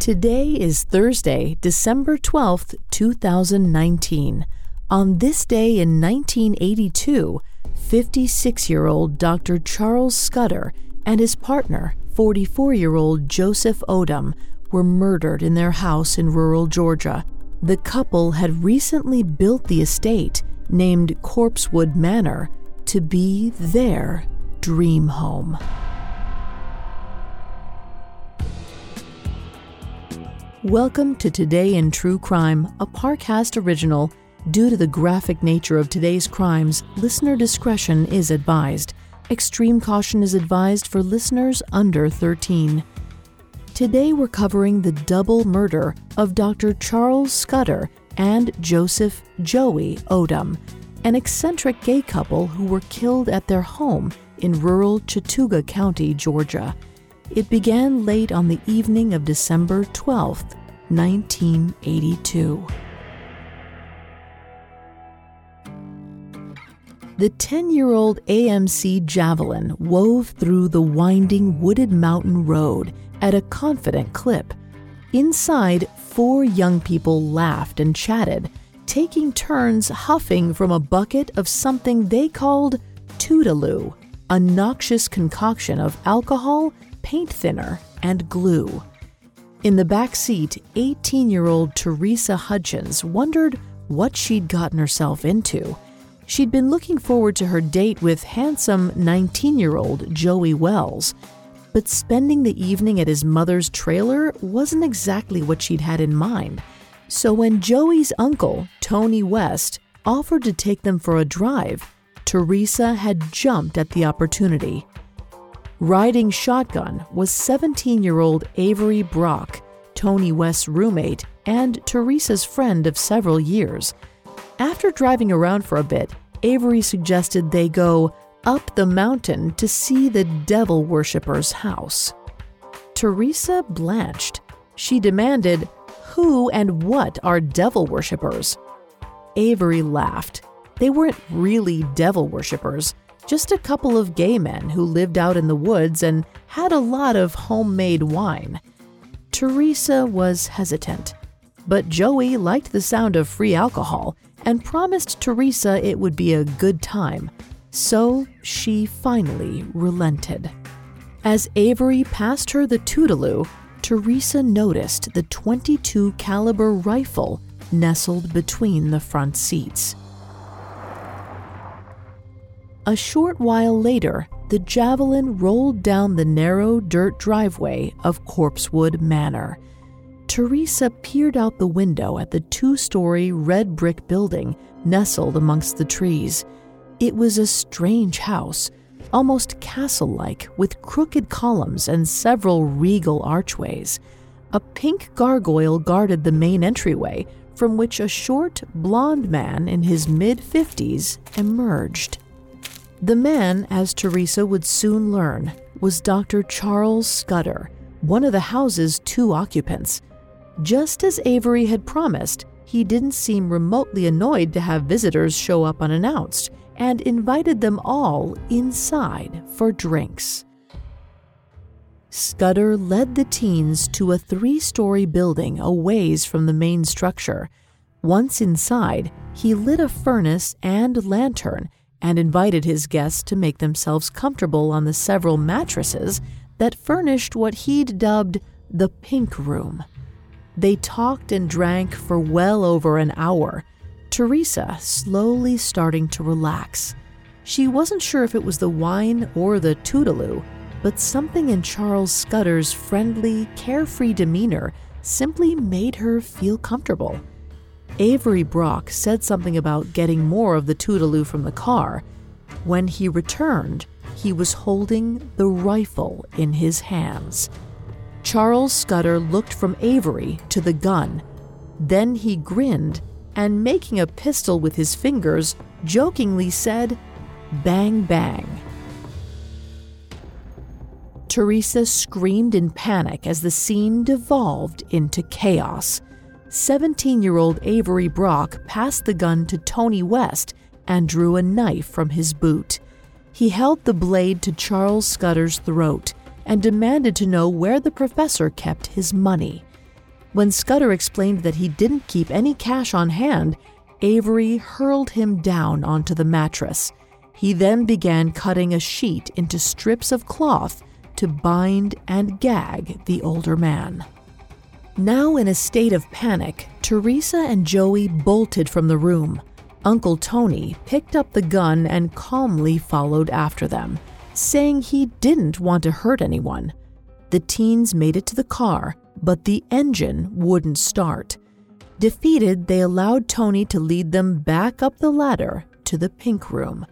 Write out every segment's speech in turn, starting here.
Today is Thursday, December 12th, 2019. On this day in 1982, 56 year old Dr. Charles Scudder and his partner, 44 year old Joseph Odom, were murdered in their house in rural Georgia. The couple had recently built the estate, named Corpsewood Manor, to be their dream home. Welcome to Today in True Crime, a Parcast original. Due to the graphic nature of today's crimes, listener discretion is advised. Extreme caution is advised for listeners under 13. Today we're covering the double murder of Dr. Charles Scudder and Joseph Joey Odom, an eccentric gay couple who were killed at their home in rural Chattooga County, Georgia. It began late on the evening of December 12, 1982. The 10 year old AMC Javelin wove through the winding wooded mountain road at a confident clip. Inside, four young people laughed and chatted, taking turns huffing from a bucket of something they called Tootaloo, a noxious concoction of alcohol paint thinner, and glue. In the back seat, 18 year old Teresa Hudgens wondered what she'd gotten herself into. She'd been looking forward to her date with handsome 19 year old Joey Wells, but spending the evening at his mother's trailer wasn't exactly what she'd had in mind. So when Joey's uncle, Tony West, offered to take them for a drive, Teresa had jumped at the opportunity. Riding shotgun was 17 year old Avery Brock, Tony West's roommate and Teresa's friend of several years. After driving around for a bit, Avery suggested they go up the mountain to see the devil worshipper's house. Teresa blanched. She demanded, Who and what are devil worshippers? Avery laughed. They weren't really devil worshippers just a couple of gay men who lived out in the woods and had a lot of homemade wine. Teresa was hesitant, but Joey liked the sound of free alcohol and promised Teresa it would be a good time. So she finally relented. As Avery passed her the Tootaloo, Teresa noticed the 22 caliber rifle nestled between the front seats. A short while later, the javelin rolled down the narrow dirt driveway of Corpsewood Manor. Teresa peered out the window at the two story red brick building nestled amongst the trees. It was a strange house, almost castle like, with crooked columns and several regal archways. A pink gargoyle guarded the main entryway, from which a short, blond man in his mid 50s emerged. The man, as Teresa would soon learn, was Dr. Charles Scudder, one of the house's two occupants. Just as Avery had promised, he didn't seem remotely annoyed to have visitors show up unannounced and invited them all inside for drinks. Scudder led the teens to a three story building a ways from the main structure. Once inside, he lit a furnace and lantern and invited his guests to make themselves comfortable on the several mattresses that furnished what he'd dubbed the pink room. They talked and drank for well over an hour, Teresa slowly starting to relax. She wasn't sure if it was the wine or the tootaloo, but something in Charles Scudder's friendly, carefree demeanor simply made her feel comfortable. Avery Brock said something about getting more of the Tootaloo from the car. When he returned, he was holding the rifle in his hands. Charles Scudder looked from Avery to the gun. Then he grinned and, making a pistol with his fingers, jokingly said, Bang, bang. Teresa screamed in panic as the scene devolved into chaos. 17 year old Avery Brock passed the gun to Tony West and drew a knife from his boot. He held the blade to Charles Scudder's throat and demanded to know where the professor kept his money. When Scudder explained that he didn't keep any cash on hand, Avery hurled him down onto the mattress. He then began cutting a sheet into strips of cloth to bind and gag the older man. Now in a state of panic, Teresa and Joey bolted from the room. Uncle Tony picked up the gun and calmly followed after them, saying he didn't want to hurt anyone. The teens made it to the car, but the engine wouldn't start. Defeated, they allowed Tony to lead them back up the ladder to the pink room.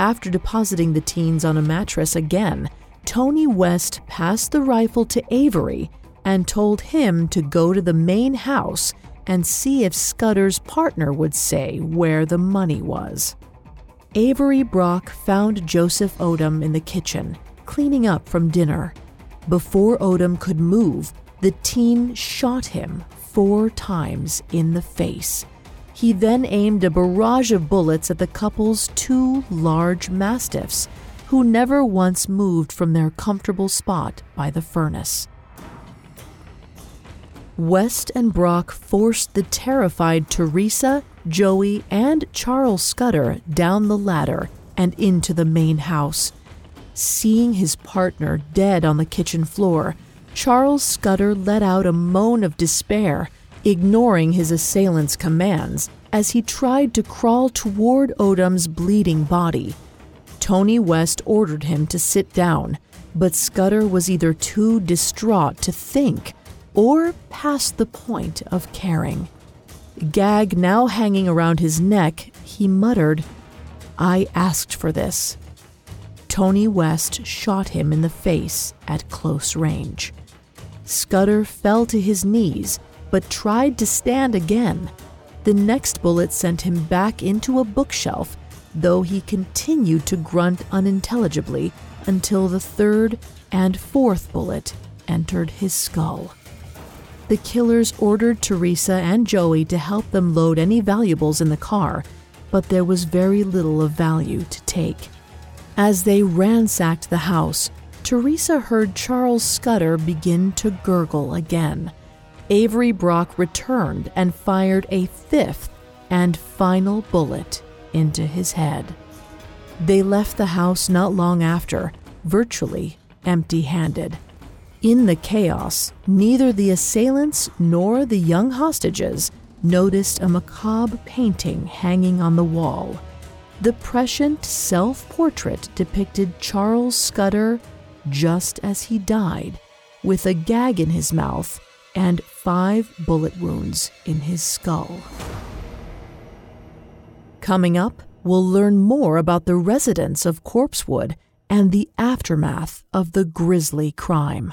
After depositing the teens on a mattress again, Tony West passed the rifle to Avery and told him to go to the main house and see if Scudder's partner would say where the money was. Avery Brock found Joseph Odom in the kitchen, cleaning up from dinner. Before Odom could move, the teen shot him four times in the face. He then aimed a barrage of bullets at the couple's two large mastiffs, who never once moved from their comfortable spot by the furnace. West and Brock forced the terrified Teresa, Joey, and Charles Scudder down the ladder and into the main house. Seeing his partner dead on the kitchen floor, Charles Scudder let out a moan of despair, ignoring his assailant's commands as he tried to crawl toward Odom's bleeding body. Tony West ordered him to sit down, but Scudder was either too distraught to think or past the point of caring. Gag now hanging around his neck, he muttered, I asked for this. Tony West shot him in the face at close range. Scudder fell to his knees, but tried to stand again. The next bullet sent him back into a bookshelf, though he continued to grunt unintelligibly until the third and fourth bullet entered his skull the killers ordered Teresa and Joey to help them load any valuables in the car, but there was very little of value to take. As they ransacked the house, Teresa heard Charles Scudder begin to gurgle again. Avery Brock returned and fired a fifth and final bullet into his head. They left the house not long after, virtually empty handed. In the chaos, neither the assailants nor the young hostages noticed a macabre painting hanging on the wall. The prescient self portrait depicted Charles Scudder just as he died, with a gag in his mouth and five bullet wounds in his skull. Coming up, we'll learn more about the residents of Corpsewood and the aftermath of the grisly crime.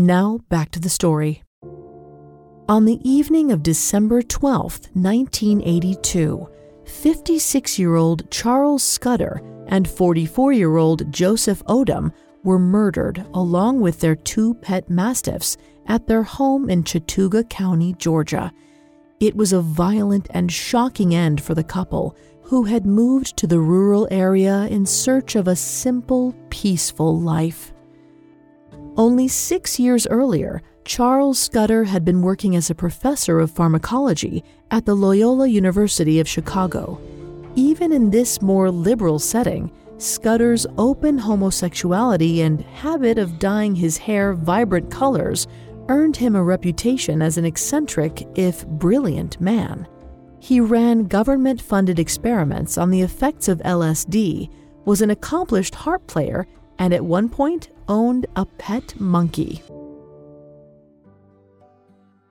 Now back to the story. On the evening of December 12, 1982, 56 year old Charles Scudder and 44 year old Joseph Odom were murdered along with their two pet mastiffs at their home in Chattooga County, Georgia. It was a violent and shocking end for the couple who had moved to the rural area in search of a simple, peaceful life. Only six years earlier, Charles Scudder had been working as a professor of pharmacology at the Loyola University of Chicago. Even in this more liberal setting, Scudder's open homosexuality and habit of dyeing his hair vibrant colors earned him a reputation as an eccentric, if brilliant, man. He ran government funded experiments on the effects of LSD, was an accomplished harp player, and at one point owned a pet monkey.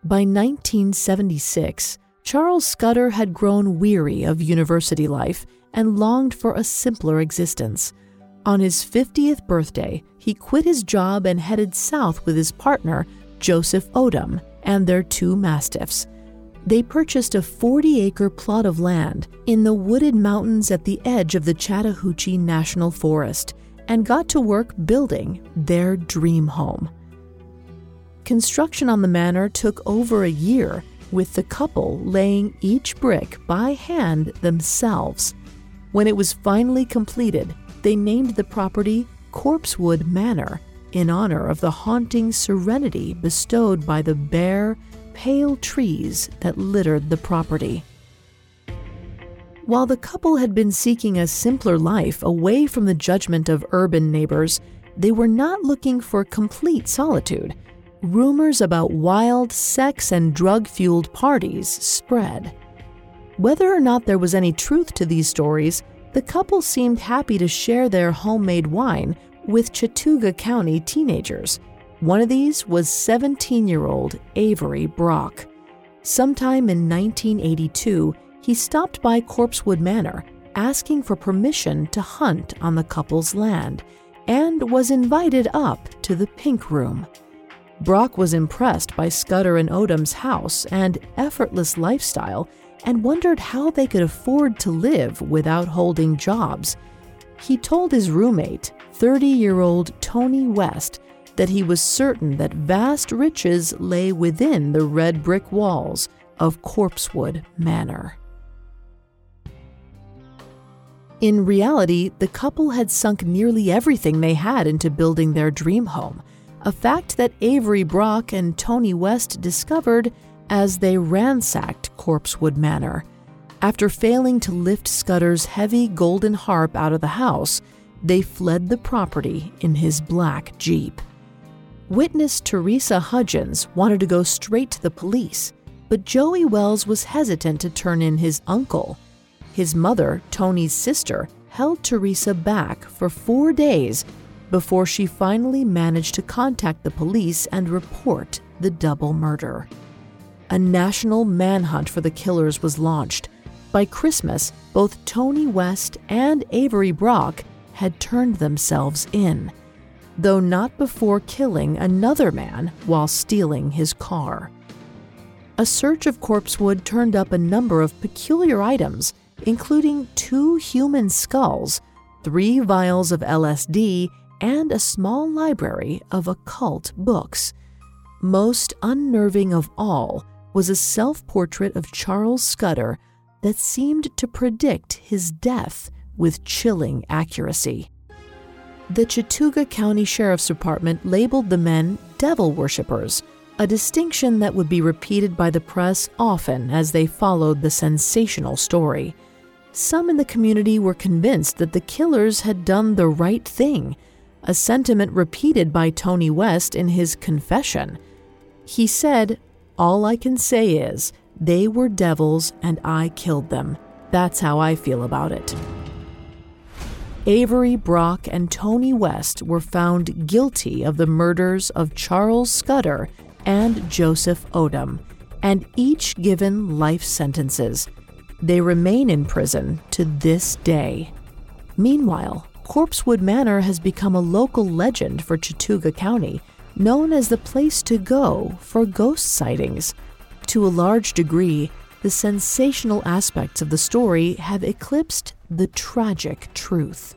By 1976, Charles Scudder had grown weary of university life and longed for a simpler existence. On his 50th birthday, he quit his job and headed south with his partner, Joseph Odom, and their two mastiffs. They purchased a 40 acre plot of land in the wooded mountains at the edge of the Chattahoochee National Forest and got to work building their dream home. Construction on the manor took over a year, with the couple laying each brick by hand themselves. When it was finally completed, they named the property Corpsewood Manor in honor of the haunting serenity bestowed by the bare, pale trees that littered the property. While the couple had been seeking a simpler life away from the judgment of urban neighbors, they were not looking for complete solitude. Rumors about wild, sex and drug fueled parties spread. Whether or not there was any truth to these stories, the couple seemed happy to share their homemade wine with Chattooga County teenagers. One of these was 17 year old Avery Brock. Sometime in 1982, he stopped by Corpsewood Manor asking for permission to hunt on the couple's land and was invited up to the Pink Room. Brock was impressed by Scudder and Odom's house and effortless lifestyle and wondered how they could afford to live without holding jobs. He told his roommate, 30 year old Tony West, that he was certain that vast riches lay within the red brick walls of Corpsewood Manor. In reality, the couple had sunk nearly everything they had into building their dream home, a fact that Avery Brock and Tony West discovered as they ransacked Corpsewood Manor. After failing to lift Scudder's heavy golden harp out of the house, they fled the property in his black Jeep. Witness Teresa Hudgens wanted to go straight to the police, but Joey Wells was hesitant to turn in his uncle. His mother, Tony's sister, held Teresa back for four days before she finally managed to contact the police and report the double murder a national manhunt for the killers was launched. By Christmas, both Tony West and Avery Brock had turned themselves in, though not before killing another man while stealing his car. A search of Corpsewood turned up a number of peculiar items, including two human skulls, three vials of LSD, and a small library of occult books. Most unnerving of all was a self portrait of Charles Scudder that seemed to predict his death with chilling accuracy. The Chattooga County Sheriff's Department labeled the men devil worshippers, a distinction that would be repeated by the press often as they followed the sensational story. Some in the community were convinced that the killers had done the right thing, a sentiment repeated by Tony West in his confession. He said, all I can say is, they were devils and I killed them. That's how I feel about it. Avery Brock and Tony West were found guilty of the murders of Charles Scudder and Joseph Odom, and each given life sentences. They remain in prison to this day. Meanwhile, Corpsewood Manor has become a local legend for Chattooga County known as the place to go for ghost sightings. To a large degree, the sensational aspects of the story have eclipsed the tragic truth.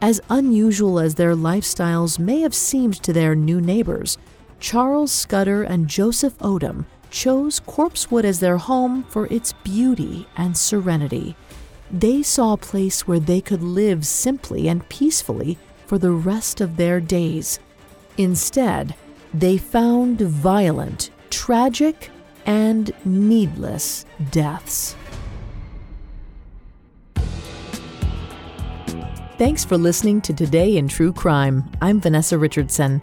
As unusual as their lifestyles may have seemed to their new neighbors, Charles Scudder and Joseph Odom chose Corpsewood as their home for its beauty and serenity. They saw a place where they could live simply and peacefully for the rest of their days. Instead, they found violent, tragic, and needless deaths. Thanks for listening to Today in True Crime. I'm Vanessa Richardson.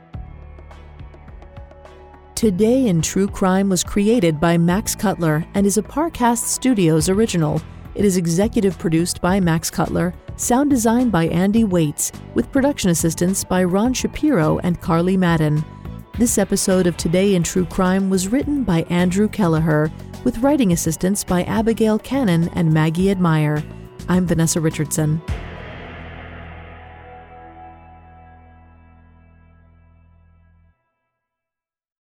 Today in True Crime was created by Max Cutler and is a Parcast Studios original. It is executive produced by Max Cutler, sound designed by Andy Waits, with production assistance by Ron Shapiro and Carly Madden. This episode of Today in True Crime was written by Andrew Kelleher, with writing assistance by Abigail Cannon and Maggie Admire. I'm Vanessa Richardson.